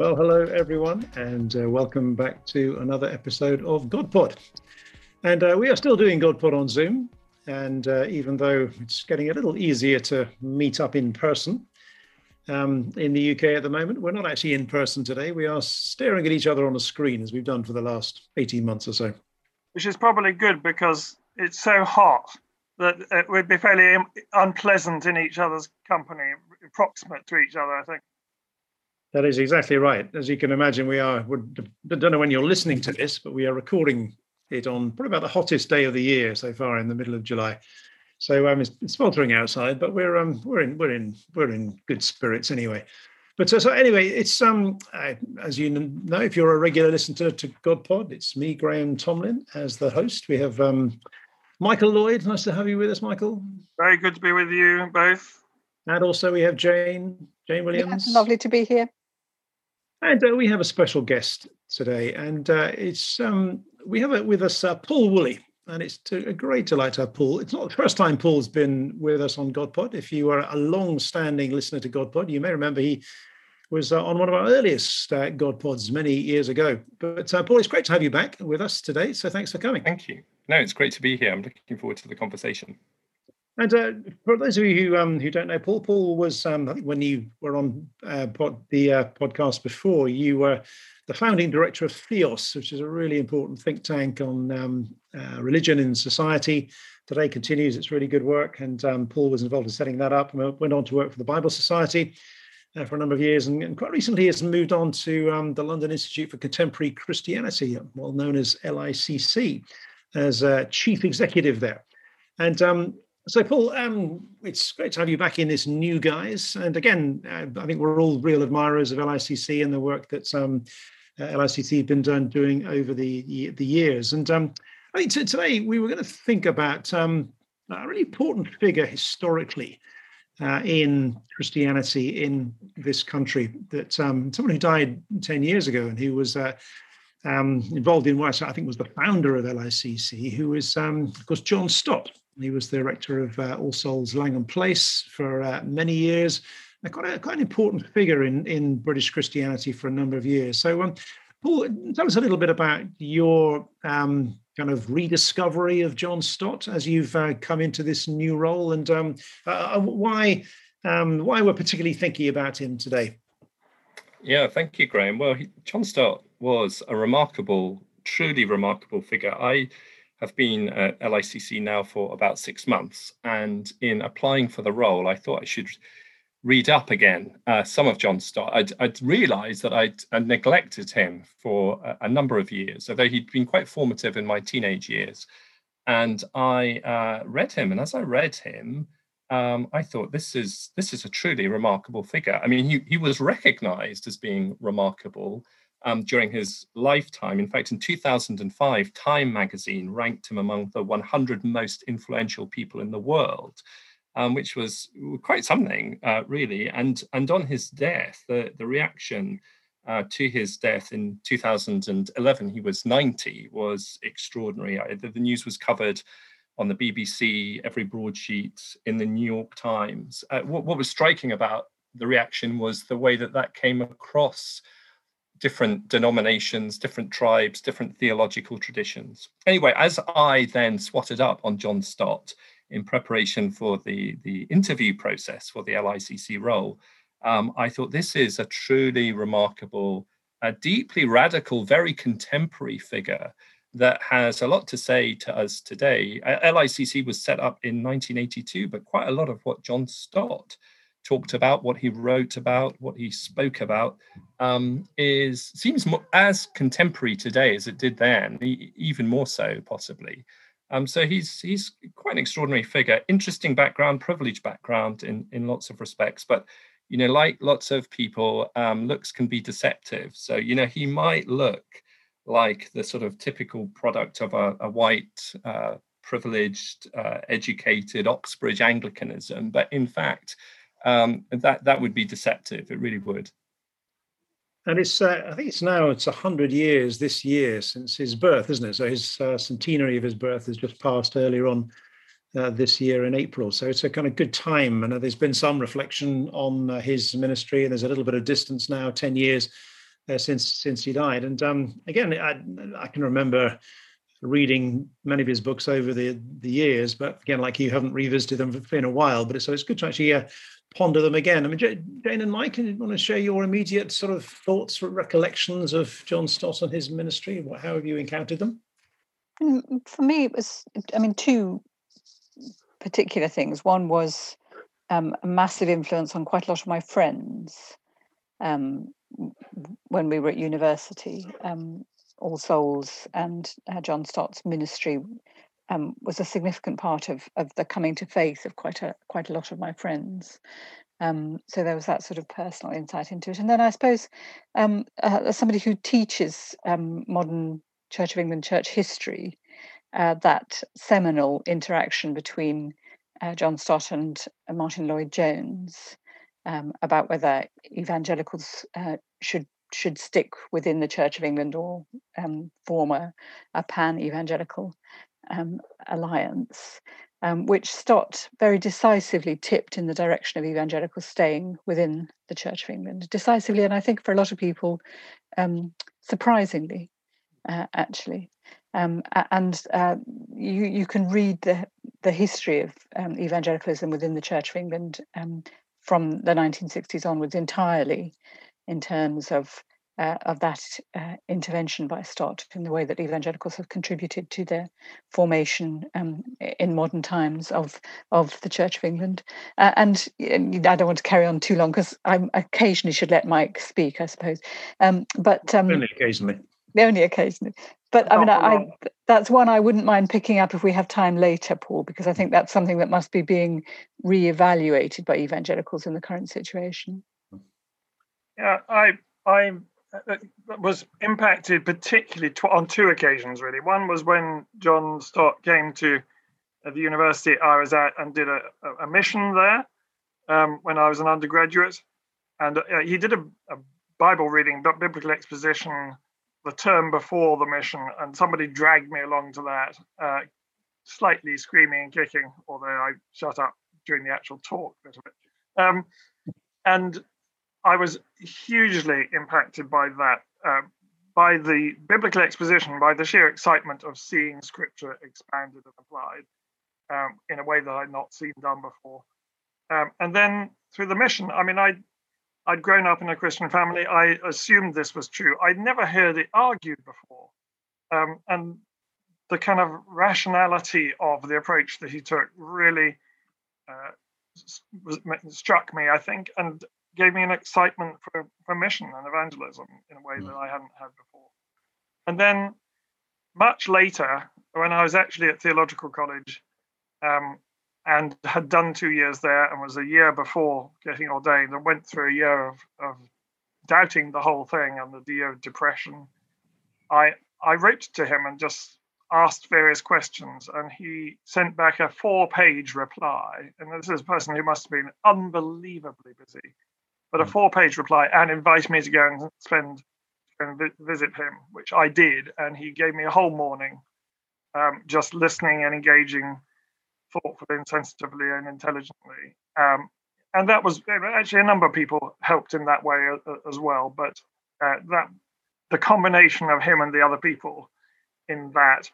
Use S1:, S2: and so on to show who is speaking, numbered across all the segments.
S1: Well, hello everyone, and uh, welcome back to another episode of GodPod. And uh, we are still doing GodPod on Zoom, and uh, even though it's getting a little easier to meet up in person um, in the UK at the moment, we're not actually in person today. We are staring at each other on a screen as we've done for the last 18 months or so.
S2: Which is probably good because it's so hot that it would be fairly unpleasant in each other's company, proximate to each other, I think.
S1: That is exactly right. As you can imagine, we are, I don't know when you're listening to this, but we are recording it on probably about the hottest day of the year so far in the middle of July. So um, it's, it's sweltering outside, but we're um, we're in we're in we're in good spirits anyway. But uh, so anyway, it's um uh, as you know, if you're a regular listener to GodPod, it's me, Graham Tomlin, as the host. We have um, Michael Lloyd. Nice to have you with us, Michael.
S2: Very good to be with you both.
S1: And also we have Jane Jane Williams.
S3: Yeah, lovely to be here.
S1: And uh, we have a special guest today, and uh, it's um, we have it with us uh, Paul Woolley, and it's a great delight to have Paul. It's not the first time Paul's been with us on GodPod. If you are a long-standing listener to GodPod, you may remember he was uh, on one of our earliest uh, GodPods many years ago. But uh, Paul, it's great to have you back with us today. So thanks for coming.
S4: Thank you. No, it's great to be here. I'm looking forward to the conversation.
S1: And uh, for those of you who um, who don't know, Paul, Paul was um, when you were on uh, pod, the uh, podcast before, you were the founding director of Theos, which is a really important think tank on um, uh, religion and society. Today continues its really good work, and um, Paul was involved in setting that up and went on to work for the Bible Society. Uh, for a number of years, and, and, quite recently has moved on to um, the London Institute for Contemporary Christianity, well known as LICC, as chief executive there. And um, so, Paul, um, it's great to have you back in this new guise. And again, uh, I think we're all real admirers of LICC and the work that um, uh, LICC have been done doing over the the years. And um, I think t- today we were going to think about um, a really important figure historically uh, in Christianity in this country. That um, someone who died ten years ago and who was. Uh, um, involved in what I think was the founder of LICC, who was, um, of course, John Stott. He was the director of uh, All Souls Langham Place for uh, many years. Quite, a, quite an important figure in, in British Christianity for a number of years. So, um, Paul, tell us a little bit about your um, kind of rediscovery of John Stott as you've uh, come into this new role, and um, uh, uh, why um, why we're particularly thinking about him today.
S4: Yeah, thank you, Graham. Well, he, John Stott was a remarkable, truly remarkable figure. I have been at LICC now for about six months. And in applying for the role, I thought I should read up again uh, some of John Stott. I'd, I'd realized that I'd, I'd, neglected him for a, a, number of years, although he'd been quite formative in my teenage years. And I uh, read him, and as I read him, um, I thought this is this is a truly remarkable figure. I mean, he he was recognized as being remarkable um, during his lifetime. In fact, in 2005, Time magazine ranked him among the 100 most influential people in the world, um, which was quite something, uh, really. And, and on his death, the, the reaction uh, to his death in 2011, he was 90, was extraordinary. The, the news was covered on the BBC, every broadsheet, in the New York Times. Uh, what, what was striking about the reaction was the way that that came across different denominations, different tribes, different theological traditions. Anyway, as I then swatted up on John Stott in preparation for the, the interview process for the LICC role, um, I thought this is a truly remarkable, a deeply radical, very contemporary figure that has a lot to say to us today. LICC was set up in 1982, but quite a lot of what John Stott talked about, what he wrote about, what he spoke about, um, is seems more, as contemporary today as it did then, even more so possibly. Um, so he's he's quite an extraordinary figure, interesting background, privileged background in in lots of respects, but you know, like lots of people, um, looks can be deceptive. So, you know, he might look like the sort of typical product of a, a white, uh, privileged, uh, educated Oxbridge Anglicanism, but in fact, um, that that would be deceptive. It really would.
S1: And it's uh, I think it's now it's hundred years this year since his birth, isn't it? So his uh, centenary of his birth has just passed earlier on uh, this year in April. So it's a kind of good time. And there's been some reflection on uh, his ministry, and there's a little bit of distance now, 10 years uh, since since he died. And um, again, I, I, can remember reading many of his books over the, the years, but again, like you haven't revisited them for in a while. But so it's good to actually uh, ponder them again. I mean, Jane and Mike, do you want to share your immediate sort of thoughts or recollections of John Stott and his ministry? How have you encountered them?
S5: Mm, for me, it was, I mean, two particular things. One was um, a massive influence on quite a lot of my friends um, when we were at university. Um, All Souls and uh, John Stott's ministry um, was a significant part of of the coming to faith of quite a quite a lot of my friends. Um, so there was that sort of personal insight into it, and then I suppose um, uh, as somebody who teaches modern Church of England church history, uh, that seminal interaction between uh, John Stott and uh, Martyn Lloyd-Jones um, about whether evangelicals uh, should should stick within the Church of England or um, form a, a pan-evangelical um, alliance, um, which Stott very decisively tipped in the direction of evangelicals staying within the Church of England, decisively, and I think for a lot of people, um, surprisingly, uh, actually. Um, and uh, you you can read the the history of um, evangelicalism within the Church of England um, from the 1960s onwards entirely, in terms of uh, of that uh, intervention by Stott in the way that evangelicals have contributed to the formation um, in modern times of of the Church of England. Uh, and, and, I don't want to carry on too long because I occasionally should let Mike speak, I suppose. Um, but
S1: um, only occasionally.
S5: Only occasionally. But I mean, I, I, that's one I wouldn't mind picking up if we have time later, Paul, because I think that's something that must be being re-evaluated by evangelicals in the current situation.
S2: Yeah, I I uh, was impacted particularly on two occasions. Really, one was when John Stott came to the university I was at and did a, a mission there um, when I was an undergraduate, and uh, he did a, a Bible reading, biblical exposition the term before the mission, and somebody dragged me along to that, uh, slightly screaming and kicking, although I shut up during the actual talk bit of it. Um, and I was hugely impacted by that, uh, by the biblical exposition, by the sheer excitement of seeing scripture expanded and applied um, in a way that I'd not seen done before. Um, and then through the mission, I mean, I I'd grown up in a Christian family. I assumed this was true. I'd never heard it argued before. Um, and the kind of rationality of the approach that he took really uh, struck me, I think, and gave me an excitement for, for mission and evangelism in a way mm. that I hadn't had before. And then much later, when I was actually at theological college, um, and had done two years there and was a year before getting ordained and went through a year of, of doubting the whole thing and the year of depression. I I wrote to him and just asked various questions, and he sent back a four-page reply. And this is a person who must have been unbelievably busy, but a hmm. four-page reply, and invited me to go and spend and visit him, which I did, and he gave me a whole morning, um, just listening and engaging thoughtfully and sensitively and intelligently. Um, and that was actually a number of people helped in that way as well. But uh, that the combination of him and the other people in that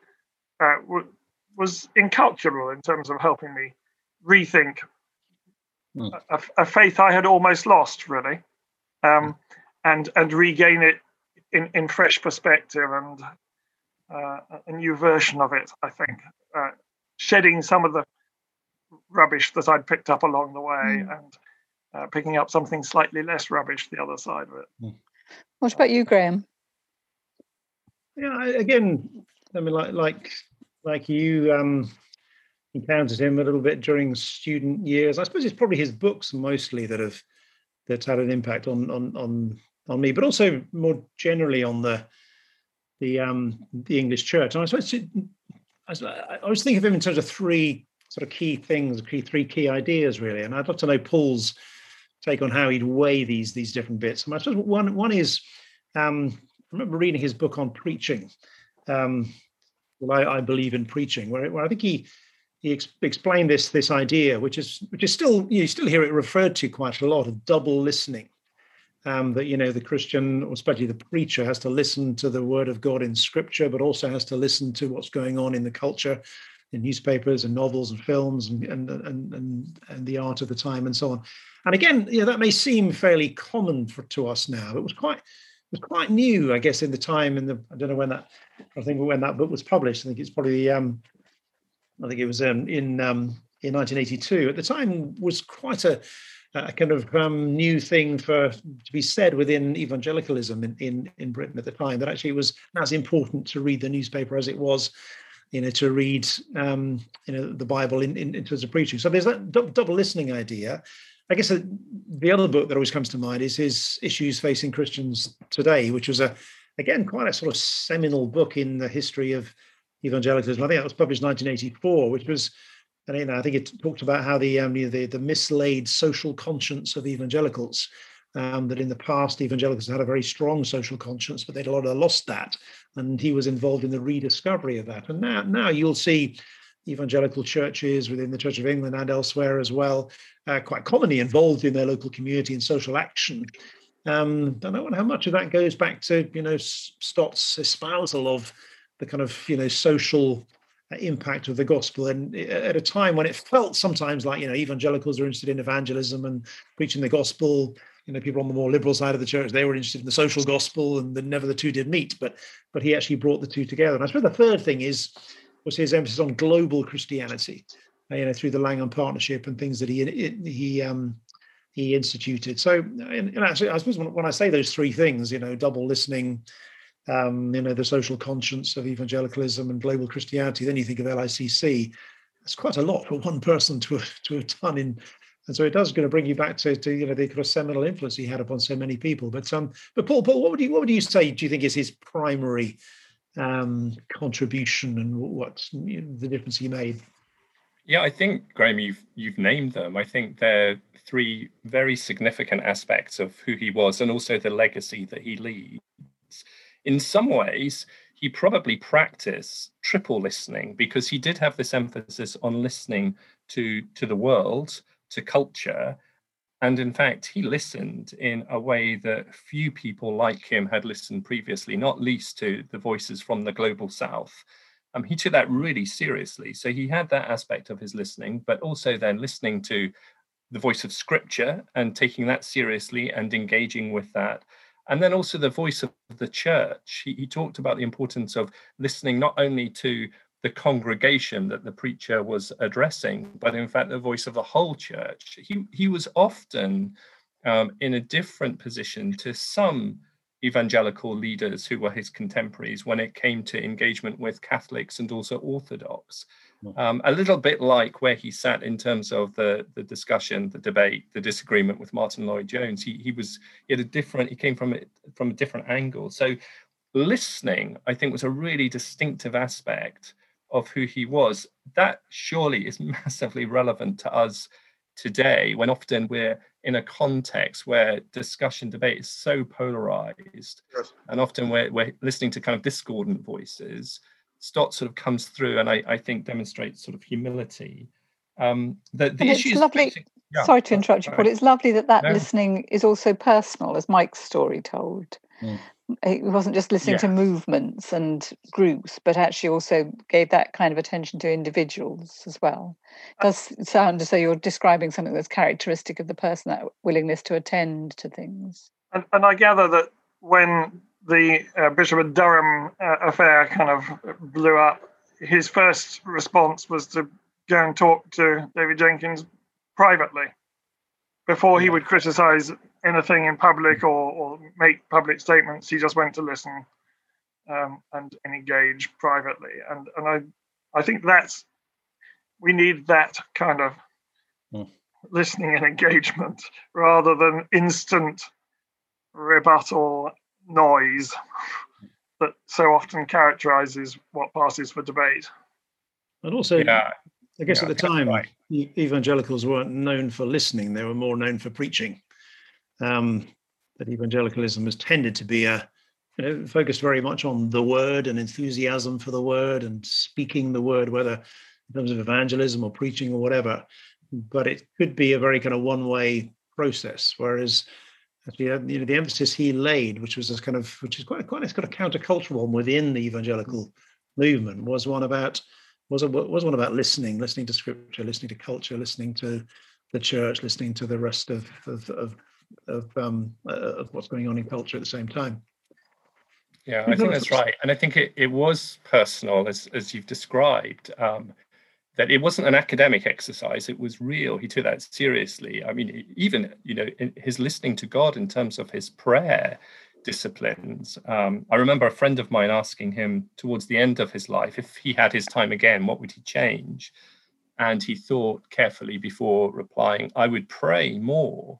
S2: uh, w- was incalculable in terms of helping me rethink mm. a, a, faith I had almost lost, really, um, mm. and and regain it in in fresh perspective and uh, a new version of it. I think uh, shedding some of the rubbish that I'd picked up along the way mm. and uh, picking up something slightly less rubbish the other side of it.
S5: Mm. What about you, Graham?
S1: Yeah, again, I mean, like like like you um, encountered him a little bit during student years. I suppose it's probably his books mostly that have that's had an impact on on on on me, but also more generally on the the um the English church. And I suppose I, I was thinking of him in terms of three sort of key things, key three key ideas really. And I'd love to know Paul's take on how he'd weigh these these different bits. And I suppose one one is um, I remember reading his book on preaching. Um, well, I, I, believe in preaching, where, where I think he he ex- explained this this idea, which is which is still you still hear it referred to quite a lot of double listening. Um, that you know the Christian, or especially the preacher, has to listen to the word of God in Scripture, but also has to listen to what's going on in the culture, in newspapers and novels and films and and and and, and the art of the time and so on. And again, you know that may seem fairly common for to us now. It was quite it was quite new, I guess, in the time. In the I don't know when that I think when that book was published. I think it's probably um, I think it was um, in um, in 1982. At the time, was quite a, a kind of um, new thing for to be said within evangelicalism in, in in Britain at the time. That actually it was as important to read the newspaper as it was, you know, to read um, you know the Bible in, in, in terms of preaching. So there's that double listening idea. I guess the other book that always comes to mind is his issues facing Christians today, which was a again quite a sort of seminal book in the history of evangelicalism. I think that was published in 1984, which was, and you know, I think it talked about how the um, the, the mislaid social conscience of evangelicals. Um, that in the past evangelicals had a very strong social conscience, but they'd a lot of lost that, and he was involved in the rediscovery of that. And now, now you'll see evangelical churches within the Church of England and elsewhere as well, uh, quite commonly involved in their local community and social action. Um, I don't how much of that goes back to you know Stott's espousal of the kind of you know social uh, impact of the gospel. And uh, at a time when it felt sometimes like you know evangelicals are interested in evangelism and preaching the gospel you know people on the more liberal side of the church they were interested in the social gospel and then never the two did meet but but he actually brought the two together. And i suppose the third thing is was his emphasis on global christianity uh, you know through the langham partnership and things that he he um he instituted. So and, actually i suppose when, when i say those three things you know double listening um, you know, the social conscience of evangelicalism and global Christianity, then you think of LICC. That's quite a lot for one person to to have done in, and so it does going to bring you back to, to you know the kind of seminal influence he had upon so many people. But um, but Paul, Paul, what would you what would you say? Do you think is his primary um, contribution and what you know, the difference he made?
S4: Yeah, I think Graham, you've you've named them. I think they're three very significant aspects of who he was, and also the legacy that he leaves in some ways, he probably practiced triple listening because he did have this emphasis on listening to, to the world, to culture. And in fact, he listened in a way that few people like him had listened previously, not least to the voices from the global south. Um, he took that really seriously. So he had that aspect of his listening, but also then listening to the voice of scripture and taking that seriously and engaging with that and then also the voice of the church. He, he, talked about the importance of listening not only to the congregation that the preacher was addressing, but in fact the voice of the whole church. He he was often um, in a different position to some evangelical leaders who were his contemporaries when it came to engagement with Catholics and also Orthodox. Um, a little bit like where he sat in terms of the the discussion, the debate, the disagreement with Martyn Lloyd-Jones. He he was he had a different. He came from it from a different angle. So listening, I think, was a really distinctive aspect of who he was. That surely is massively relevant to us today, when often we're in a context where discussion debate is so polarized, yes. and often we're, we're listening to kind of discordant voices. Stott sort of comes through and I, I think demonstrates sort of humility. Um, the the issue is
S5: lovely. Yeah. Sorry to interrupt you, Paul. It's lovely that that no. listening is also personal, as Mike's story told. Mm. He wasn't just listening yeah. to movements and groups, but actually also gave that kind of attention to individuals as well. It does sound as though you're describing something that's characteristic of the person, that willingness to attend to things.
S2: And, and I gather that when the uh, Bishop of Durham uh, affair kind of blew up, his first response was to go and talk to David Jenkins privately before he would criticize anything in public or, or make public statements. He just went to listen um, and, and engage privately. And, and I, I think that's, we need that kind of listening and engagement rather than instant rebuttal noise that so often characterizes what passes for debate.
S1: And also, yeah. I guess yeah, at the time, right. evangelicals weren't known for listening; they were more known for preaching. Um, that evangelicalism has tended to be a you know, focused very much on the word and enthusiasm for the word and speaking the word, whether in terms of evangelism or preaching or whatever. But it could be a very kind of one-way process. Whereas actually, you know, the emphasis he laid, which was this kind of, which is quite quite a kind of countercultural one within the evangelical movement, was one about was a, was one about listening, listening to scripture, listening to culture, listening to the church, listening to the rest of of of, of, um, uh, of what's going on in culture at the same time.
S4: Yeah, I think that's right, and I think it, it was personal, as as you've described. Um, that it wasn't an academic exercise; it was real. He took that seriously. I mean, even you know, his listening to God in terms of his prayer disciplines. Um, I remember a friend of mine asking him towards the end of his life if he had his time again, what would he change? And he thought carefully before replying, I would pray more.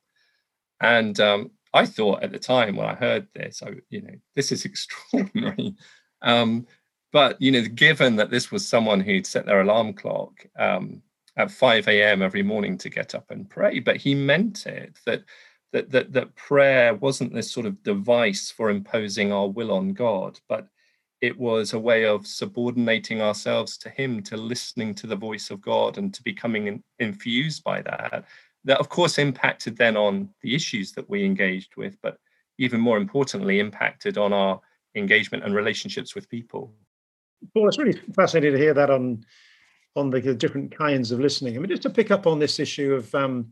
S4: And um, I thought at the time when I heard this, I, you know, this is extraordinary. um, but you know, given that this was someone who'd set their alarm clock um, at 5 a.m. every morning to get up and pray, but he meant it that that, that that prayer wasn't this sort of device for imposing our will on God, but it was a way of subordinating ourselves to Him, to listening to the voice of God, and to becoming in, infused by that. That, of course, impacted then on the issues that we engaged with, but even more importantly, impacted on our engagement and relationships with people.
S1: Well, it's really fascinating to hear that on on the, different kinds of listening. I mean, just to pick up on this issue of um,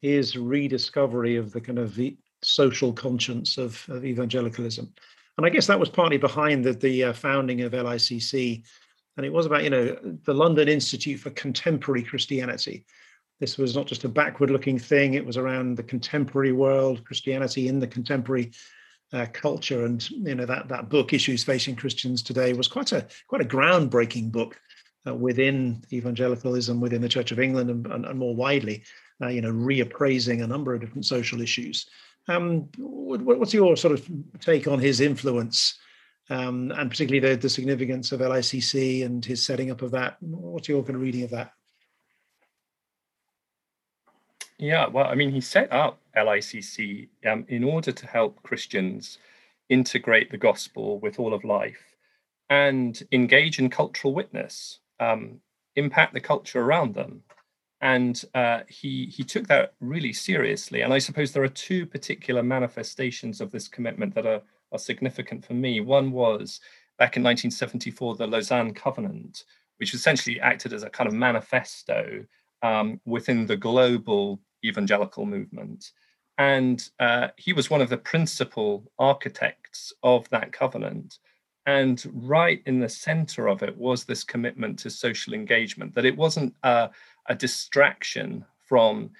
S1: his rediscovery of the kind of the social conscience of, of evangelicalism. And I guess that was partly behind the, the uh, founding of LICC. And it was about, you know, the London Institute for Contemporary Christianity. This was not just a backward looking thing, it was around the contemporary world, Christianity in the contemporary uh, culture. And, you know, that, that book, Issues Facing Christians Today, was quite a, quite a groundbreaking book uh, within evangelicalism, within the Church of England, and, and, and more widely uh, you know, reappraising a number of different social issues. Um, what, what's your sort of take on his influence, um, and particularly the, the significance of LICC and his setting up of that? What's your kind of reading of that?
S4: Yeah, well, I mean, he set up LICC um, in order to help Christians integrate the gospel with all of life and engage in cultural witness, um, impact the culture around them and uh, he he took that really seriously. And I suppose there are two particular manifestations of this commitment that are are significant for me. One was back in 1974, the Lausanne Covenant, which essentially acted as a kind of manifesto um, within the global evangelical movement. And uh, he was one of the principal architects of that covenant. And right in the center of it was this commitment to social engagement, that it wasn't a distraction from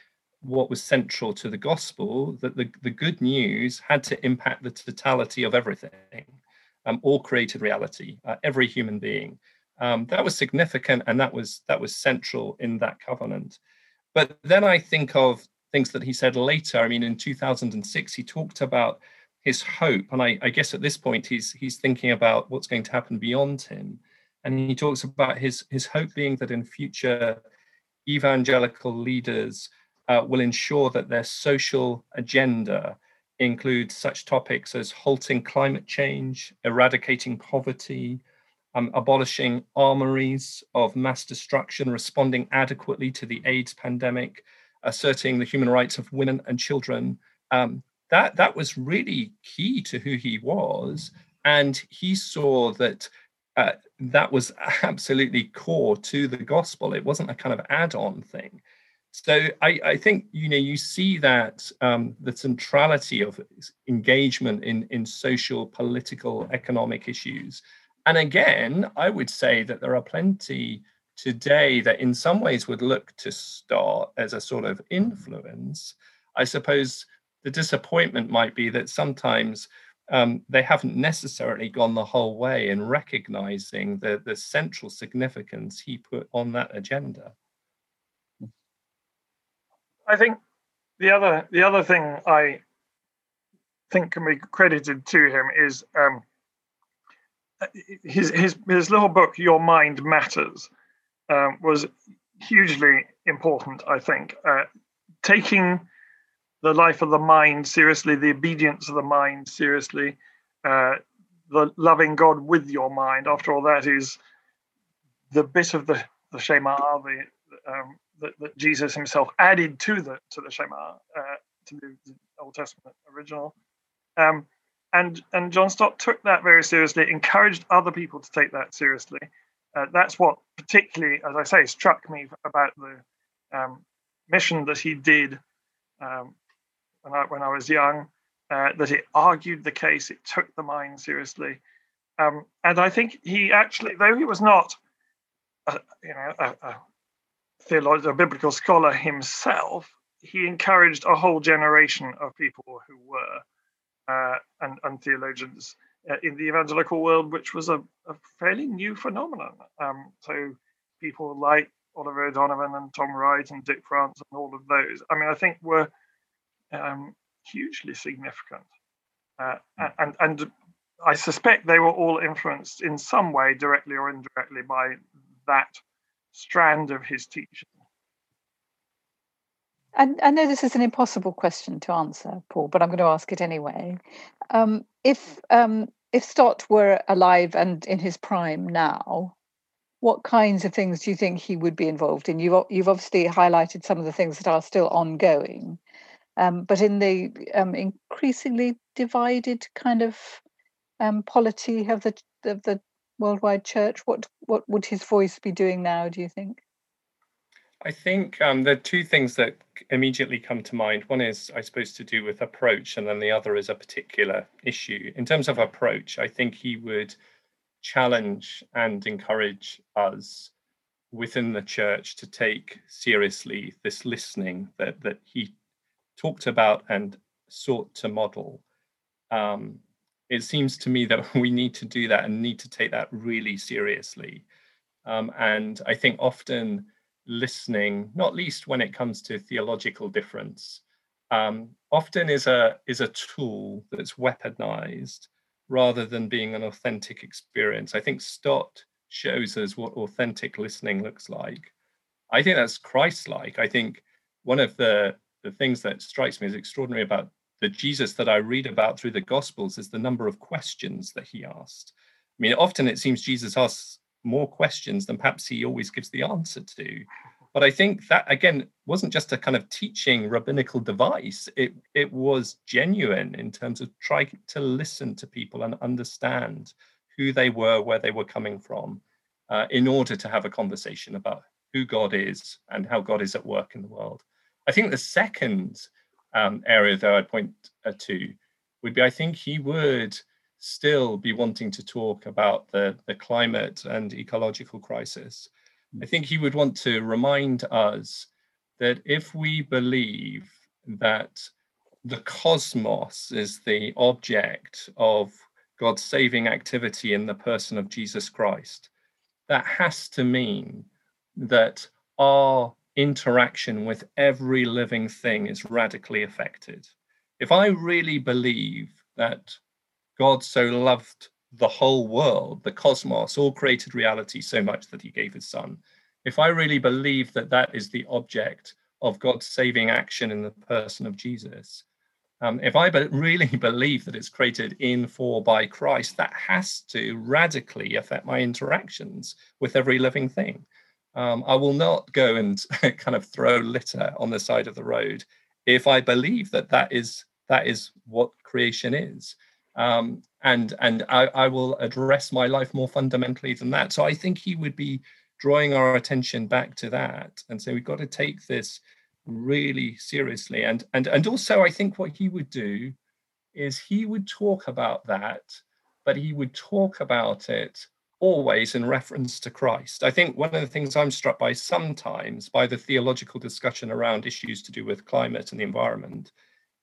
S4: what was central to the gospel that the, the good news had to impact the totality of everything um, all created reality uh, every human being um, that was significant and that was that was central in that covenant but then i think of things that he said later. I mean in 2006 he talked about his hope and I, I guess at this point he's he's thinking about what's going to happen beyond him. And he talks about his his hope being that in future evangelical leaders uh, will ensure that their social agenda includes such topics as halting climate change, eradicating poverty, um, abolishing armories of mass destruction, responding adequately to the AIDS pandemic, asserting the human rights of women and children. Um, that, that was really key to who he was. And he saw that uh, that was absolutely core to the gospel. It wasn't a kind of add-on thing. So I, I think you know you see that um, the centrality of engagement in in social, political, economic issues. And again, I would say that there are plenty today that in some ways would look to Stott as a sort of influence. I suppose the disappointment might be that sometimes um, they haven't necessarily gone the whole way in recognizing the, the central significance he put on that agenda.
S2: I think the other the other thing I think can be credited to him is um, his his his little book "Your Mind Matters" um, was hugely important. I think uh, taking the life of the mind seriously, the obedience of the mind seriously, uh, the loving God with your mind. After all, that is the bit of the the Shema, the um, that, that, Jesus himself added to the to the Shema, uh, to the, the, Old Testament original. Um, and and John Stott took that very seriously, encouraged other people to take that seriously. Uh, that's what particularly, as I say, struck me about the um, mission that he did um, when I when I was young. Uh, that it argued the case, it took the mind seriously, um, and I think he actually, though he was not, a, you know, a, a theologian, a biblical scholar himself, he encouraged a whole generation of people who were uh, and, and, theologians in the evangelical world, which was a, a fairly new phenomenon. Um, so people like Oliver O'Donovan and Tom Wright and Dick France and all of those, I mean, I think were um, hugely significant. Uh, and, and I suspect they were all influenced in some way, directly or indirectly, by that strand of his teaching.
S5: And I know this is an impossible question to answer, Paul, but I'm going to ask it anyway. Um, if um, if Stott were alive and in his prime now, what kinds of things do you think he would be involved in? You've you've obviously highlighted some of the things that are still ongoing, um, but in the um, increasingly divided kind of um, polity of the of the worldwide church, what what would his voice be doing now? Do you think?
S4: I think um, there are two things that immediately come to mind. One is, I suppose, to do with approach, and then the other is a particular issue. In terms of approach, I think he would challenge and encourage us within the church to take seriously this listening that that he talked about and sought to model. Um, it seems to me that we need to do that and need to take that really seriously. Um, and I think often listening, not least when it comes to theological difference, um, often is a is a tool that's weaponized rather than being an authentic experience. I think Stott shows us what authentic listening looks like. I think that's Christ-like. I think one of the the things that strikes me as extraordinary about the Jesus that I read about through the Gospels is the number of questions that he asked. I mean, often it seems Jesus asks more questions than perhaps he always gives the answer to. But I think that again wasn't just a kind of teaching rabbinical device. It it was genuine in terms of trying to listen to people and understand who they were, where they were coming from, uh, in order to have a conversation about who God is and how God is at work in the world. I think the second um, area that I'd point uh, to would be I think he would still be wanting to talk about the, the climate and ecological crisis. Hmm. I think he would want to remind us that if we believe that the cosmos is the object of God's saving activity in the person of Jesus Christ, that has to mean that our interaction with every living thing is radically affected. If I really believe that God so loved the whole world, the cosmos, all created reality so much that he gave his son, if I really believe that that is the object of God's saving action in the person of Jesus, um, if I be- really believe that it's created in, for, by Christ, that has to radically affect my interactions with every living thing. Um, I will not go and kind of throw litter on the side of the road if I believe that that is that is what creation is. Um, and and I, I, will address my life more fundamentally than that. So I think he would be drawing our attention back to that and say we've got to take this really seriously. And and and also I think what he would do is he would talk about that, but he would talk about it always in reference to Christ. I think one of the things I'm struck by sometimes by the theological discussion around issues to do with climate and the environment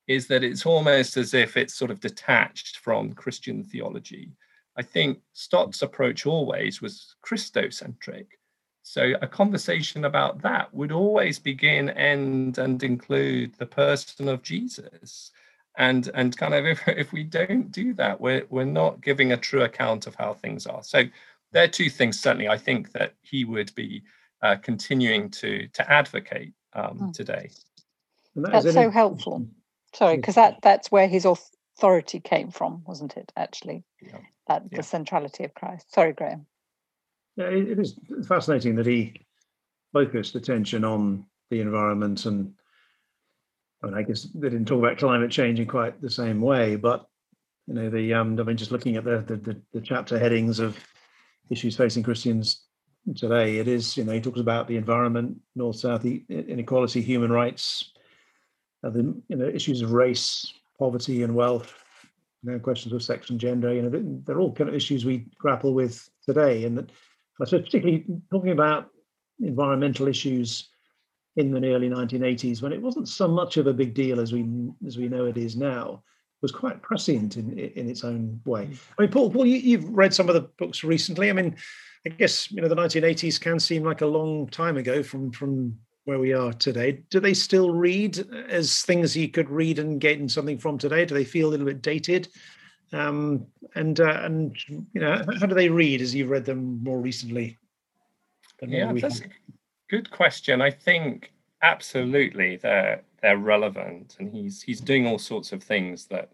S4: is that it's almost as if it's sort of detached from Christian theology. I think Stott's approach always was Christocentric. So a conversation about that would always begin, end, and include the person of Jesus. And and kind of if, if we don't do that, we're we're not giving a true account of how things are. So there are two things certainly I think that he would be uh, continuing to to advocate um, mm. today.
S3: That that's so helpful. Sorry, because that that's where his authority came from, wasn't it? Actually, yeah. that yeah. the centrality of Christ. Sorry, Graham.
S1: Yeah, it, it is fascinating that he focused attention on the environment and I, mean, I guess they didn't talk about climate change in quite the same way, but you know, the um, I mean, just looking at the, the the, chapter headings of issues facing Christians today, it is you know he talks about the environment, north south inequality, human rights, the you know issues of race, poverty, and wealth, you know, questions of sex and gender. You know, they're all kind of issues we grapple with today, and that particularly talking about environmental issues in the early 1980s, when it wasn't so much of a big deal as we as we know it is now, was quite prescient in in its own way. I mean, Paul, Paul, you, have read some of the books recently. I mean, I guess you know the 1980s can seem like a long time ago from from where we are today. Do they still read as things you could read and get something from today? Do they feel a little bit dated? Um, and uh, and you know, how do they read as you've read them more recently?
S4: Yeah, that's a good question. I think absolutely they're they're relevant, and he's he's doing all sorts of things that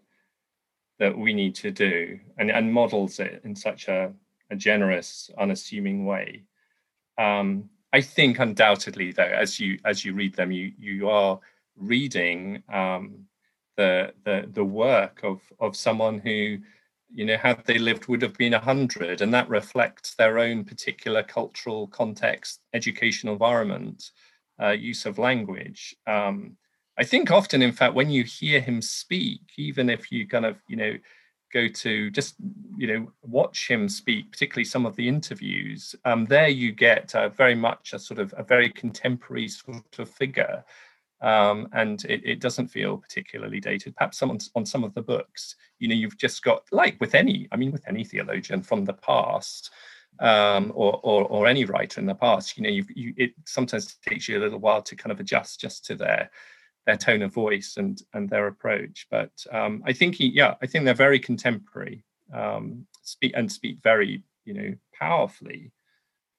S4: that we need to do, and and models it in such a, a generous, unassuming way. Um, I think undoubtedly, though, as you as you read them, you you are reading um, the the the work of of someone who you know had they lived would have been a hundred and that reflects their own particular cultural context educational environment uh, use of language. Um, i think often in fact when you hear him speak even if you kind of you know go to just you know watch him speak particularly some of the interviews um, there you get uh, very much a sort of a very contemporary sort of figure um, and it, it, doesn't feel particularly dated. Perhaps some on, on some of the books, you know, you've just got like with any, I mean, with any theologian from the past, um, or, or, or any writer in the past, you know, you it sometimes takes you a little while to kind of adjust just to their their tone of voice and and their approach. But um, I think he, yeah, I think they're very contemporary, um, speak and speak very, you know, powerfully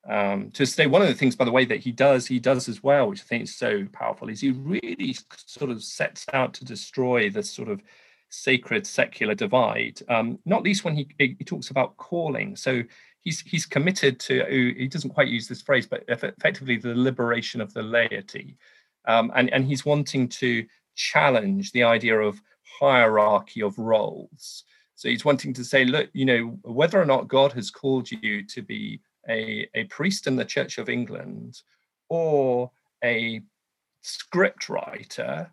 S4: um, to say one of the things, by the way, that he does, he does as well, which I think is so powerful, is he really sort of sets out to destroy this sort of sacred secular divide. Um, not least when he he talks about calling. So he's he's committed to. He doesn't quite use this phrase, but effectively the liberation of the laity, um, and and he's wanting to challenge the idea of hierarchy of roles. So he's wanting to say, look, you know, whether or not God has called you to be a, a priest in the Church of England or a script writer,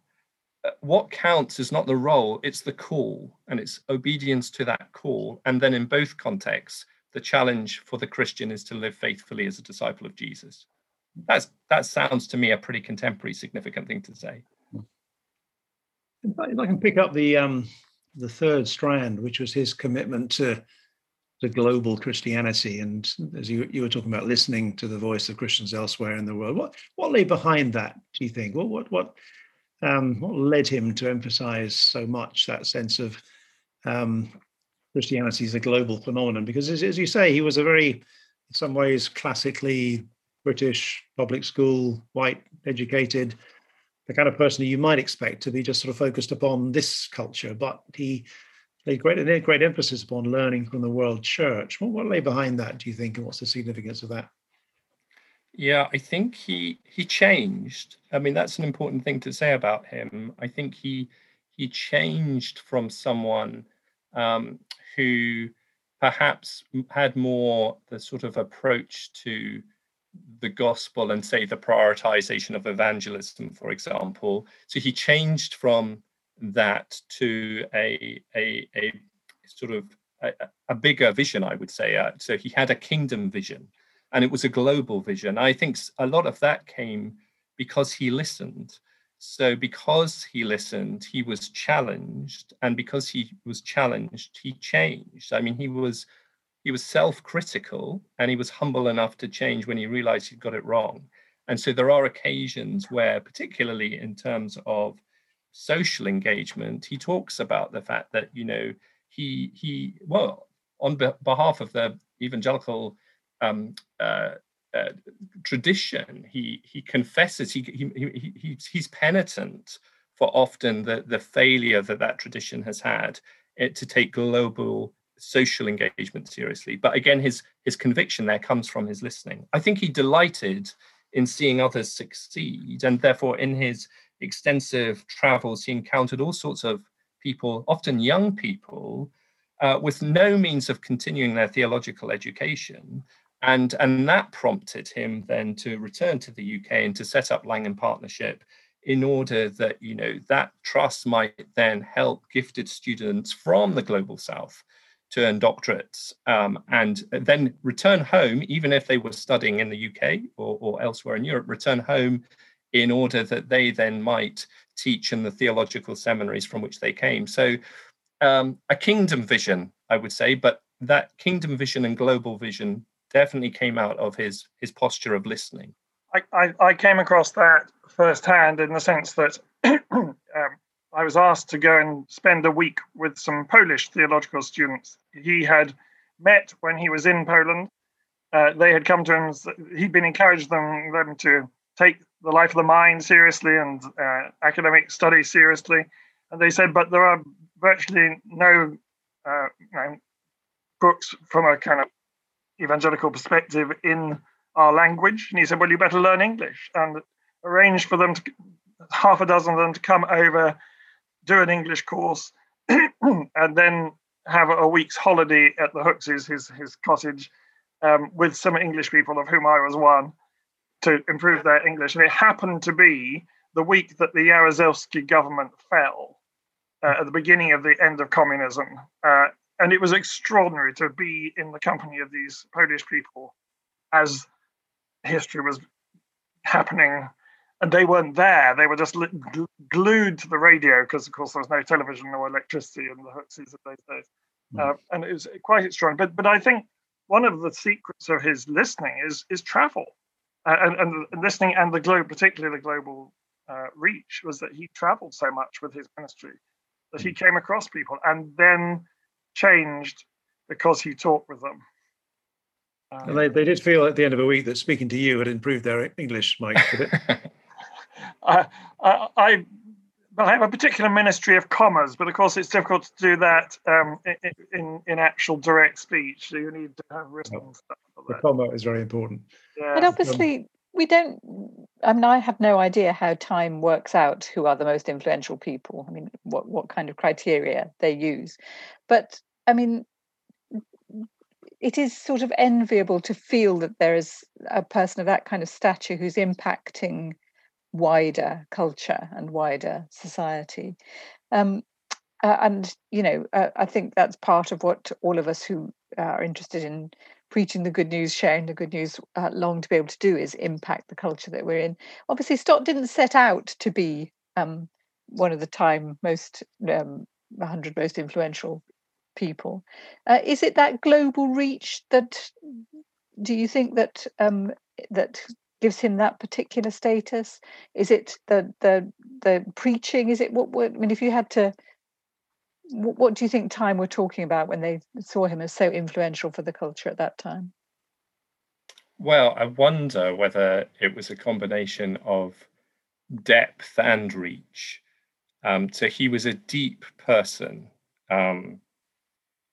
S4: uh, what counts is not the role, it's the call and it's obedience to that call. And then in both contexts, the challenge for the Christian is to live faithfully as a disciple of Jesus. That's that sounds to me a pretty contemporary, significant thing to say.
S1: If I can pick up the um, the third strand, which was his commitment to to global Christianity. And as you, you were talking about listening to the voice of Christians elsewhere in the world, what what lay behind that? Do you think? What what what um, what led him to emphasize so much that sense of um, Christianity is a global phenomenon? Because as, as you say, he was a very, in some ways, classically British public school, white, educated, the kind of person you might expect to be just sort of focused upon this culture, but he laid great, great emphasis upon learning from the world church. What, what lay behind that, do you think, and what's the significance of that?
S4: Yeah, I think he he changed. I mean, that's an important thing to say about him. I think he he changed from someone um, who perhaps had more the sort of approach to the gospel and say the prioritization of evangelism, for example. So he changed from that to a a, a sort of a, a, bigger vision, I would say. Uh, so he had a kingdom vision, and it was a global vision. I think a lot of that came because he listened. So because he listened, he was challenged, and because he was challenged, he changed. I mean, he was he was self-critical and he was humble enough to change when he realized he'd got it wrong. And so there are occasions where particularly in terms of social engagement he talks about the fact that you know he he well on be- behalf of the evangelical um, uh, uh, tradition he he confesses he, he, he he's, he's penitent for often the the failure that that tradition has had it, to take global social engagement seriously. But again, his his conviction there comes from his listening. I think he delighted in seeing others succeed, and therefore in his extensive travels, he encountered all sorts of people, often young people, uh, with no means of continuing their theological education. And, and that prompted him then to return to the UK and to set up Langham Partnership in order that you know that trust might then help gifted students from the global south to earn doctorates um, and then return home, even if they were studying in the UK or, or, elsewhere in Europe, return home in order that they then might teach in the theological seminaries from which they came. So, um, a kingdom vision, I would say, but that kingdom vision and global vision definitely came out of his his posture of listening.
S2: I, I, I came across that firsthand in the sense that um, I was asked to go and spend a week with some Polish theological students. He had met when he was in Poland. Uh, they had come to him, he'd been encouraged them, them to take the life of the mind seriously and uh, academic study seriously. And they said, but there are virtually no uh, books from a kind of evangelical perspective in our language. And he said, well, you better learn English and arrange for them to, half a dozen of them to come over do an English course, and then have a week's holiday at the Hookses, his his cottage, um, with some English people, of whom I was one, to improve their English. And it happened to be the week that the Jaruzelski government fell, uh, at the beginning of the end of communism. Uh, and it was extraordinary to be in the company of these Polish people as history was happening and they weren't there. They were just gl- glued to the radio because, of course, there was no television or electricity in the Hookses of those days, mm. uh, and it was quite extraordinary. But but I think one of the secrets of his listening is is travel, uh, and, and listening and the globe, particularly the global uh, reach, was that he travelled so much with his ministry that he hmm. came across people and then changed because he talked with them.
S1: Um, they, they did feel at the end of a week that speaking to you had improved their English, Mike, did?
S2: I, I, I have a particular ministry of commas, but of course it's difficult to do that um, in, in actual direct speech. So you need to have written oh, stuff.
S1: the comma is very important.
S5: Yeah. But obviously, um, we don't. I mean, I have no idea how time works out who are the most influential people. I mean, what what kind of criteria they use, but I mean, it is sort of enviable to feel that there is a person of that kind of stature who's impacting wider culture and wider society. Um, uh, and you know, uh, I think that's part of what all of us who are interested in preaching the good news, sharing the good news, uh, long to be able to do is impact the culture that we're in. Obviously, Stott didn't set out to be um, one of the time most um, 100 most influential people. Uh, is it that global reach that do you think that um, that gives him that particular status? Is it the the the preaching? Is it what, what I mean? If you had to, what, what do you think time were talking about when they saw him as so influential for the culture at that time?
S4: Well, I wonder whether it was a combination of depth and reach. Um, so he was a deep person. Um,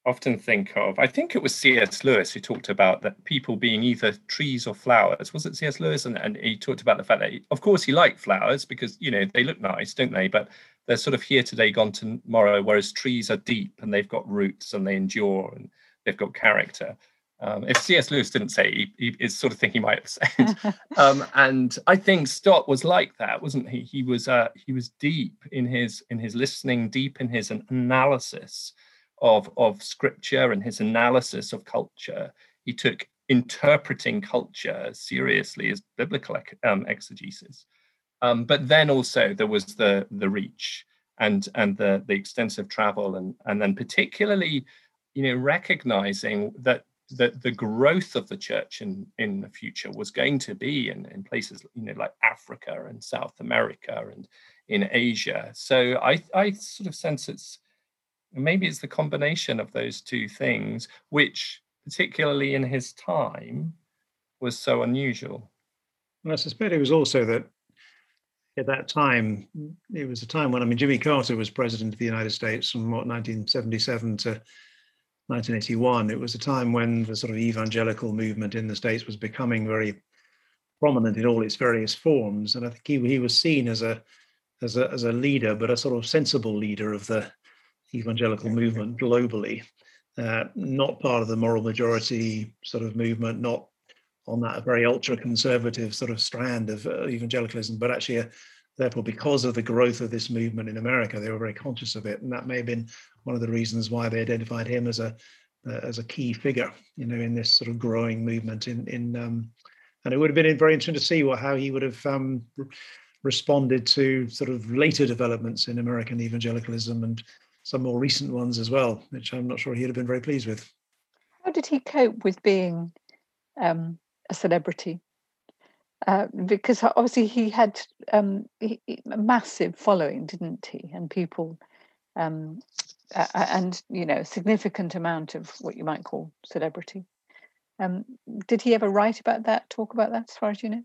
S4: often think of, I think it was C.S. Lewis who talked about that people being either trees or flowers. Was it C.S. Lewis? And, and he talked about the fact that, he, of course, he liked flowers because, you know, they look nice, don't they? But they're sort of here today, gone tomorrow, whereas trees are deep and they've got roots and they endure and they've got character. Um, if C.S. Lewis didn't say, he, he, it's sort of thing he might have said. um, and I think Stott was like that, wasn't he? He was uh, he was deep in his in his listening, deep in his analysis of, of scripture and his analysis of culture. He took interpreting culture seriously as biblical um, exegesis. Um, but then also there was the the reach and and the the extensive travel and and then particularly, you know, recognizing that that the growth of the church in in the future was going to be in, in places you know like Africa and South America and in Asia. So I I sort of sense it's maybe it's the combination of those two things, which particularly in his time was so unusual.
S1: And I suspect it was also that at that time, it was a time when I mean Jimmy Carter was president of the United States from what 1977 to 1981. It was a time when the sort of evangelical movement in the states was becoming very prominent in all its various forms, and I think he he was seen as a as a as a leader, but a sort of sensible leader of the evangelical movement globally, uh, not part of the moral majority sort of movement, not on that very ultra conservative sort of strand of uh, evangelicalism, but actually, uh, therefore, because of the growth of this movement in America, they were very conscious of it, and that may have been one of the reasons why they identified him as a uh, as a key figure, you know, in this sort of growing movement. In in um, and it would have been very interesting to see what how he would have um, responded to sort of later developments in American evangelicalism and some more recent ones as well, which I'm not sure he'd have been very pleased with.
S3: How did he cope with being um, a celebrity? Uh, because obviously he had um, he, a massive following, didn't he? And people, um, uh, and you know, a significant amount of what you might call celebrity. Um, did he ever write about that? Talk about that, as far as you know?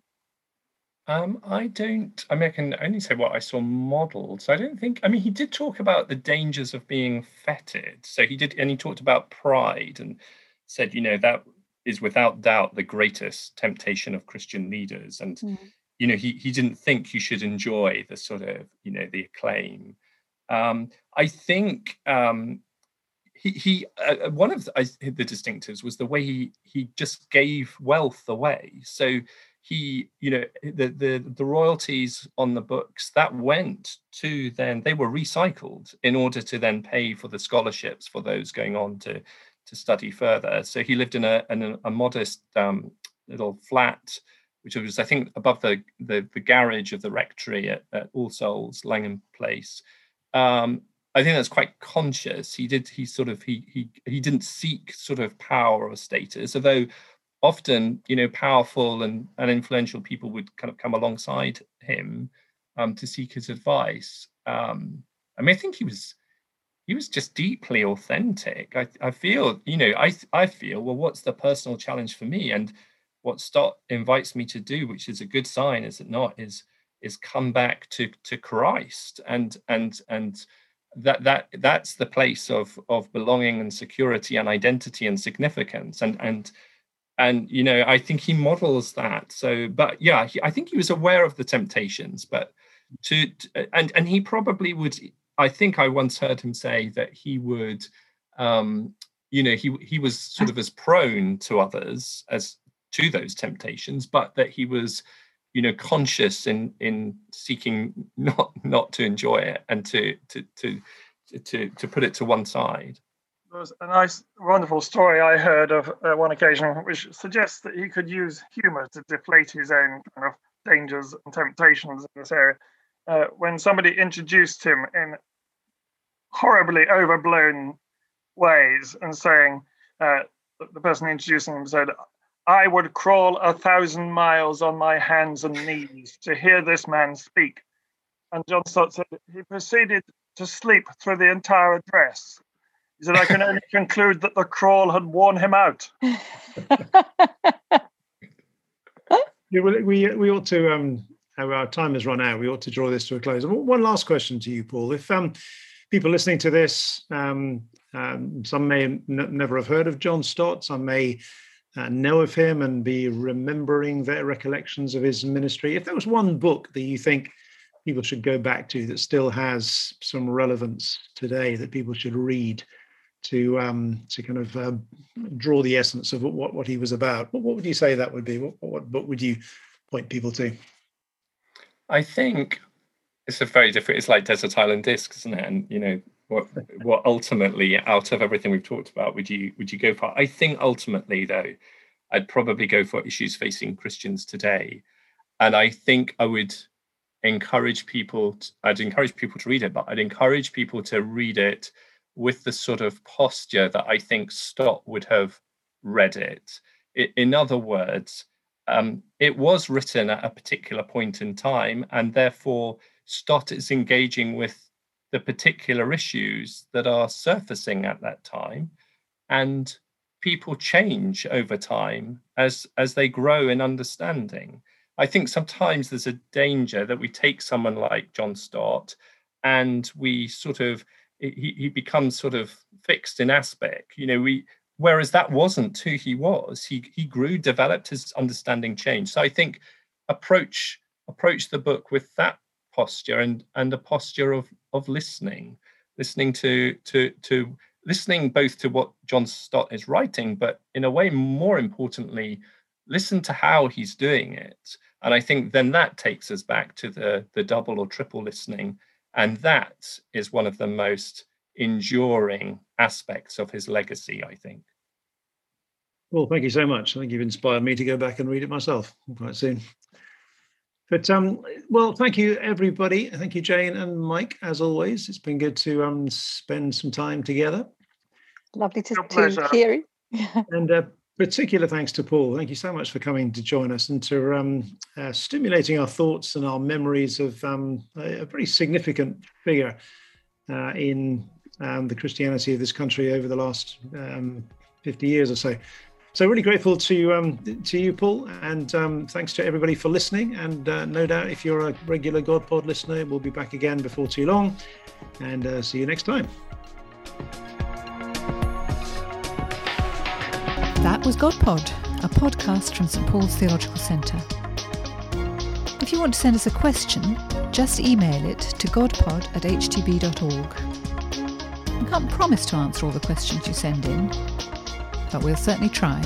S4: Um, I don't. I mean, I can only say what I saw modelled. So I don't think. I mean, he did talk about the dangers of being feted. So he did, and he talked about pride and said, you know, that is without doubt the greatest temptation of Christian leaders. And mm. you know, he he didn't think you should enjoy the sort of you know the acclaim. Um, I think um, he he uh, uh one of the, the distinctives was the way he he just gave wealth away. So he you know the the the royalties on the books that went to then they were recycled in order to then pay for the scholarships for those going on to to study further so he lived in a in a, modest um, little flat which was i think above the the, the garage of the rectory at, at all souls langham place um, I think that's quite conscious. He did. He sort of he he he didn't seek sort of power or status, although often, you know, powerful and, and influential people would kind of come alongside him um, to seek his advice. Um, I mean, I think he was he was just deeply authentic. I, I feel, you know, I I feel, well, what's the personal challenge for me? And what Stott invites me to do, which is a good sign, is it not, is is come back to to Christ and and and that that that's the place of of belonging and security and identity and significance and and and you know i think he models that. So but yeah he, i think he was aware of the temptations but to, to, and and he probably would i think i once heard him say that he would um you know he he was sort of as prone to others as to those temptations but that he was you know conscious in in seeking not not to enjoy it and to to to to to put it to one side
S2: there was a nice, wonderful story I heard of uh, one occasion, which suggests that he could use humour to deflate his own kind of dangers and temptations in this area. Uh, when somebody introduced him in horribly overblown ways and saying, uh, the person introducing him said, I would crawl a thousand miles on my hands and knees to hear this man speak. And John Stott said he proceeded to sleep through the entire address he said, I can only conclude that the crawl had worn him out.
S1: we, we, we ought to, um, our time has run out. We ought to draw this to a close. One last question to you, Paul. If um, people listening to this, um, um, some may n- never have heard of John Stott, some may uh, know of him and be remembering their recollections of his ministry. If there was one book that you think people should go back to that still has some relevance today that people should read to um, to kind of uh, draw the essence of what what he was about. What, what would you say that would be? What, what book would you point people to?
S4: I think it's a very different. It's like Desert Island Discs, isn't it? And you know what what ultimately out of everything we've talked about would you would you go for? I think ultimately though, I'd probably go for issues facing Christians today, and I think I would encourage people. To, I'd encourage people to read it, but I'd encourage people to read it with the sort of posture that I think Stott would have read it. in other words, um, it was written at a particular point in time, and therefore Stott is engaging with the particular issues that are surfacing at that time. And people change over time as, as they grow in understanding. I think sometimes there's a danger that we take someone like John Stott and we sort of he, he becomes sort of fixed in aspect. You know, we whereas that wasn't who he was. He he grew, developed his understanding changed. So I think approach approach the book with that posture and and a posture of of listening, listening to to to listening both to what John Stott is writing, but in a way more importantly, listen to how he's doing it. And I think then that takes us back to the the double or triple listening. And that is one of the most enduring aspects of his legacy, I think.
S1: Well, thank you so much. I think you've inspired me to go back and read it myself quite soon. But um, well, thank you everybody. Thank you, Jane and Mike. As always, it's been good to um spend some time together.
S3: Lovely to, to hear you.
S1: and uh, particular thanks to Paul. Thank you so much for coming to join us and to um, uh, stimulating our thoughts and our memories of um, a, a, very significant figure uh, in um, the Christianity of this country over the last um, 50 years or so. So really grateful to um, to you, Paul, and um, thanks to everybody for listening. And uh, no doubt, if you're a regular GodPod listener, we'll be back again before too long. And uh, see you next time.
S5: That was God Pod, a podcast from St Paul's Theological Centre. If you want to send us a question, just email it to godpod at htb.org. We can't promise to answer all the questions you send in, but we'll certainly try.